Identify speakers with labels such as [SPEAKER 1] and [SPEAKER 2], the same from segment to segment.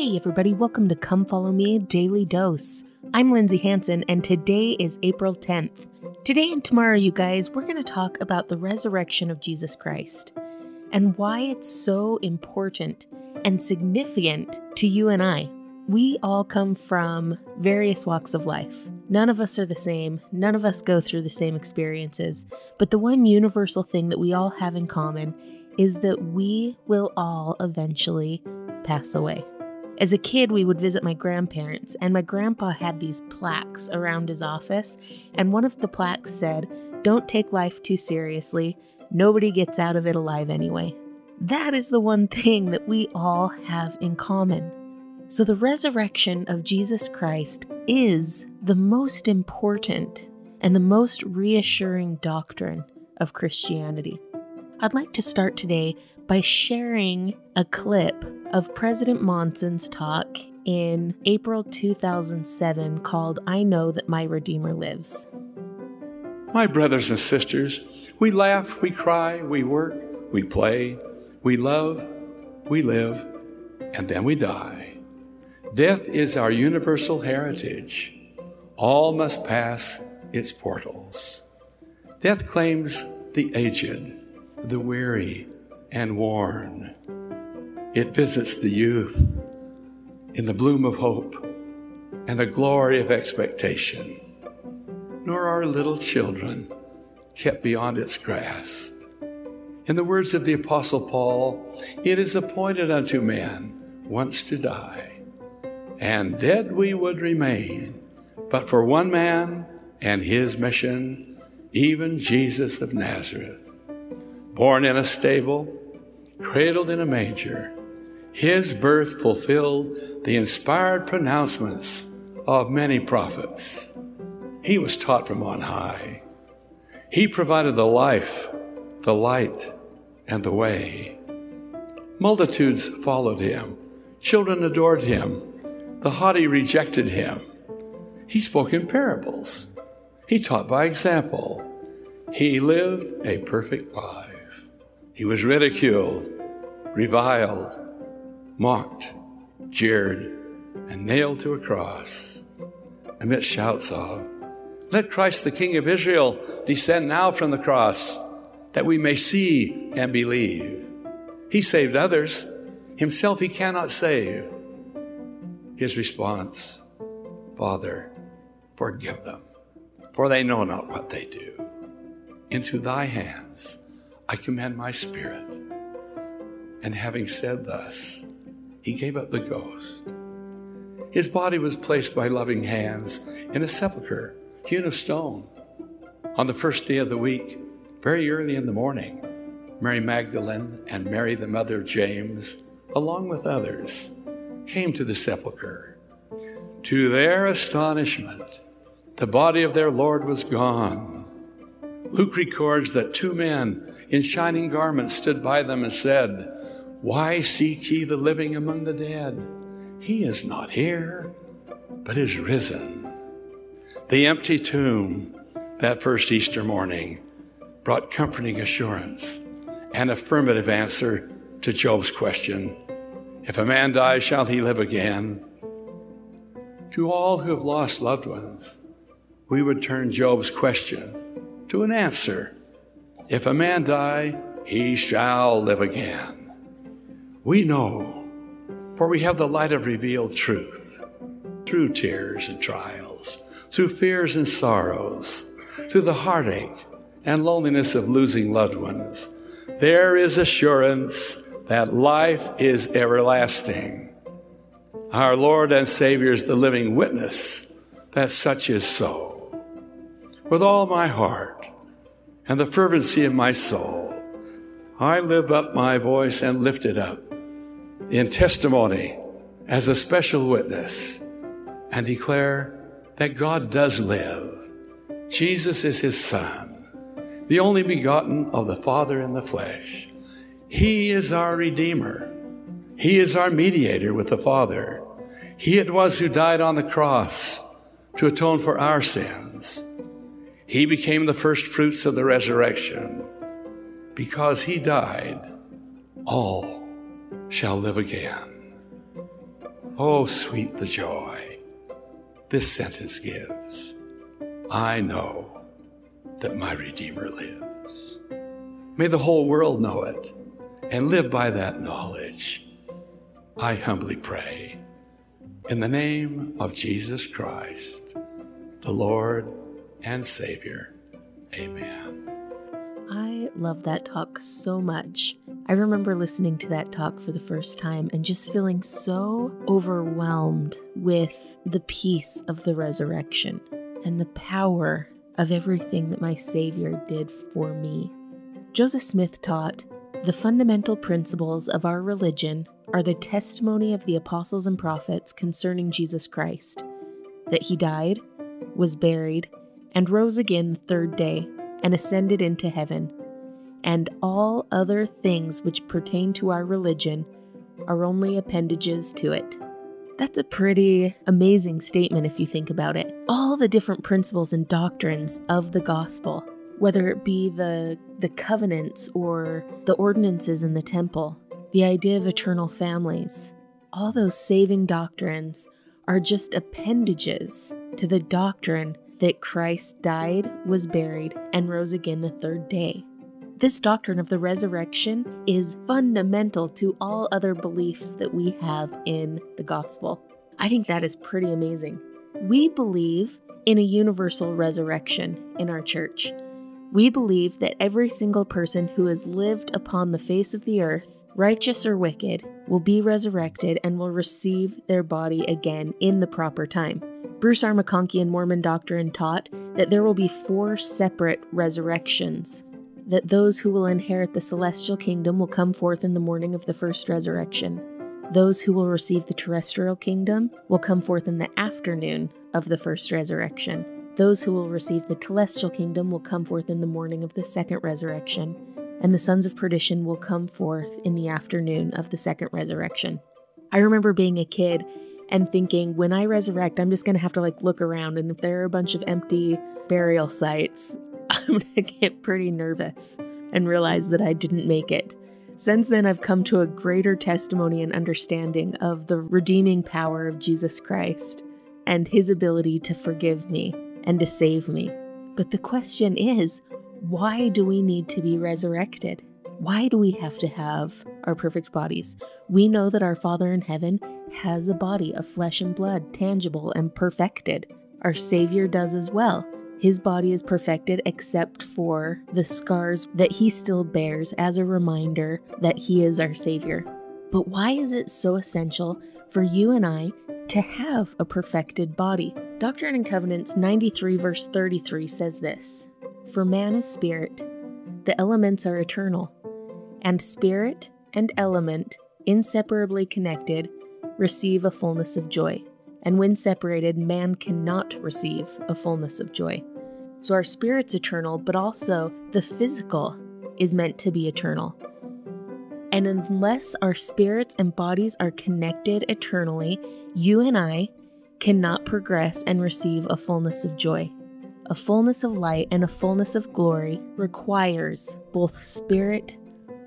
[SPEAKER 1] Hey, everybody, welcome to Come Follow Me Daily Dose. I'm Lindsay Hanson, and today is April 10th. Today and tomorrow, you guys, we're going to talk about the resurrection of Jesus Christ and why it's so important and significant to you and I. We all come from various walks of life. None of us are the same, none of us go through the same experiences, but the one universal thing that we all have in common is that we will all eventually pass away. As a kid, we would visit my grandparents, and my grandpa had these plaques around his office, and one of the plaques said, Don't take life too seriously. Nobody gets out of it alive anyway. That is the one thing that we all have in common. So, the resurrection of Jesus Christ is the most important and the most reassuring doctrine of Christianity. I'd like to start today by sharing a clip of President Monson's talk in April 2007 called I Know That My Redeemer Lives.
[SPEAKER 2] My brothers and sisters, we laugh, we cry, we work, we play, we love, we live, and then we die. Death is our universal heritage. All must pass its portals. Death claims the aged, the weary, and worn. It visits the youth in the bloom of hope and the glory of expectation. Nor are little children kept beyond its grasp. In the words of the Apostle Paul, it is appointed unto man once to die, and dead we would remain, but for one man and his mission, even Jesus of Nazareth. Born in a stable, cradled in a manger, his birth fulfilled the inspired pronouncements of many prophets. He was taught from on high. He provided the life, the light, and the way. Multitudes followed him. Children adored him. The haughty rejected him. He spoke in parables. He taught by example. He lived a perfect life. He was ridiculed, reviled, mocked, jeered, and nailed to a cross amidst shouts of, Let Christ the King of Israel descend now from the cross, that we may see and believe. He saved others, himself he cannot save. His response, Father, forgive them, for they know not what they do. Into thy hands I commend my spirit. And having said thus, he gave up the ghost. His body was placed by loving hands in a sepulchre hewn of stone. On the first day of the week, very early in the morning, Mary Magdalene and Mary, the mother of James, along with others, came to the sepulchre. To their astonishment, the body of their Lord was gone. Luke records that two men in shining garments stood by them and said, Why seek ye the living among the dead? He is not here, but is risen. The empty tomb that first Easter morning brought comforting assurance and affirmative answer to Job's question If a man dies, shall he live again? To all who have lost loved ones, we would turn Job's question to an answer if a man die, he shall live again. We know, for we have the light of revealed truth through tears and trials, through fears and sorrows, through the heartache and loneliness of losing loved ones. There is assurance that life is everlasting. Our Lord and Savior is the living witness that such is so. With all my heart, and the fervency of my soul, I lift up my voice and lift it up in testimony as a special witness and declare that God does live. Jesus is his Son, the only begotten of the Father in the flesh. He is our Redeemer. He is our mediator with the Father. He it was who died on the cross to atone for our sins. He became the first fruits of the resurrection. Because he died, all shall live again. Oh, sweet the joy this sentence gives. I know that my Redeemer lives. May the whole world know it and live by that knowledge. I humbly pray in the name of Jesus Christ, the Lord and Savior. Amen.
[SPEAKER 1] I love that talk so much. I remember listening to that talk for the first time and just feeling so overwhelmed with the peace of the resurrection and the power of everything that my Savior did for me. Joseph Smith taught the fundamental principles of our religion are the testimony of the apostles and prophets concerning Jesus Christ that he died, was buried, and rose again the third day, and ascended into heaven. And all other things which pertain to our religion are only appendages to it. That's a pretty amazing statement if you think about it. All the different principles and doctrines of the gospel, whether it be the, the covenants or the ordinances in the temple, the idea of eternal families, all those saving doctrines are just appendages to the doctrine that Christ died, was buried, and rose again the third day. This doctrine of the resurrection is fundamental to all other beliefs that we have in the gospel. I think that is pretty amazing. We believe in a universal resurrection in our church. We believe that every single person who has lived upon the face of the earth, righteous or wicked, will be resurrected and will receive their body again in the proper time. Bruce R. McConkie and Mormon doctrine taught that there will be four separate resurrections, that those who will inherit the celestial kingdom will come forth in the morning of the first resurrection. Those who will receive the terrestrial kingdom will come forth in the afternoon of the first resurrection. Those who will receive the telestial kingdom will come forth in the morning of the second resurrection, and the sons of perdition will come forth in the afternoon of the second resurrection. I remember being a kid and thinking, when I resurrect, I'm just going to have to like look around. And if there are a bunch of empty burial sites, I'm going to get pretty nervous and realize that I didn't make it. Since then, I've come to a greater testimony and understanding of the redeeming power of Jesus Christ and his ability to forgive me and to save me. But the question is, why do we need to be resurrected? Why do we have to have our perfect bodies? We know that our Father in heaven has a body of flesh and blood, tangible and perfected. Our Savior does as well. His body is perfected except for the scars that he still bears as a reminder that he is our Savior. But why is it so essential for you and I to have a perfected body? Doctrine and Covenants 93, verse 33 says this For man is spirit, the elements are eternal and spirit and element, inseparably connected, receive a fullness of joy. And when separated, man cannot receive a fullness of joy. So our spirit's eternal, but also the physical is meant to be eternal. And unless our spirits and bodies are connected eternally, you and I cannot progress and receive a fullness of joy. A fullness of light and a fullness of glory requires both spirit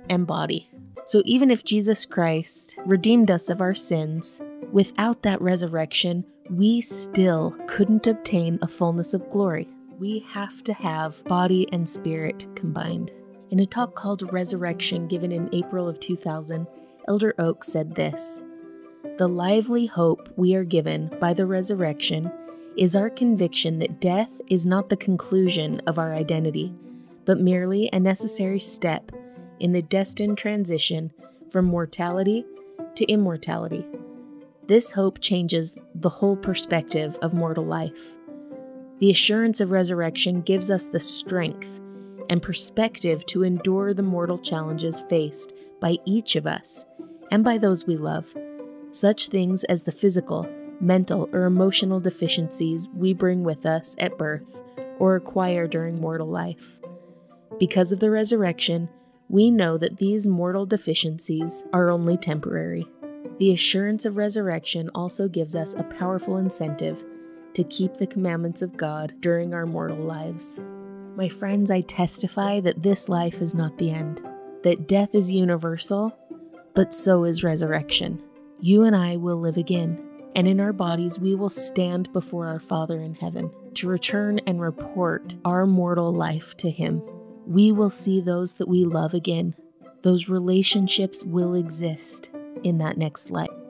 [SPEAKER 1] and body. So even if Jesus Christ redeemed us of our sins, without that resurrection, we still couldn't obtain a fullness of glory. We have to have body and spirit combined. In a talk called Resurrection given in April of 2000, Elder Oaks said this The lively hope we are given by the resurrection is our conviction that death is not the conclusion of our identity, but merely a necessary step in the destined transition from mortality to immortality. This hope changes the whole perspective of mortal life. The assurance of resurrection gives us the strength and perspective to endure the mortal challenges faced by each of us and by those we love, such things as the physical, mental, or emotional deficiencies we bring with us at birth or acquire during mortal life. Because of the resurrection, we know that these mortal deficiencies are only temporary. The assurance of resurrection also gives us a powerful incentive to keep the commandments of God during our mortal lives. My friends, I testify that this life is not the end, that death is universal, but so is resurrection. You and I will live again. And in our bodies, we will stand before our Father in heaven to return and report our mortal life to Him. We will see those that we love again. Those relationships will exist in that next life.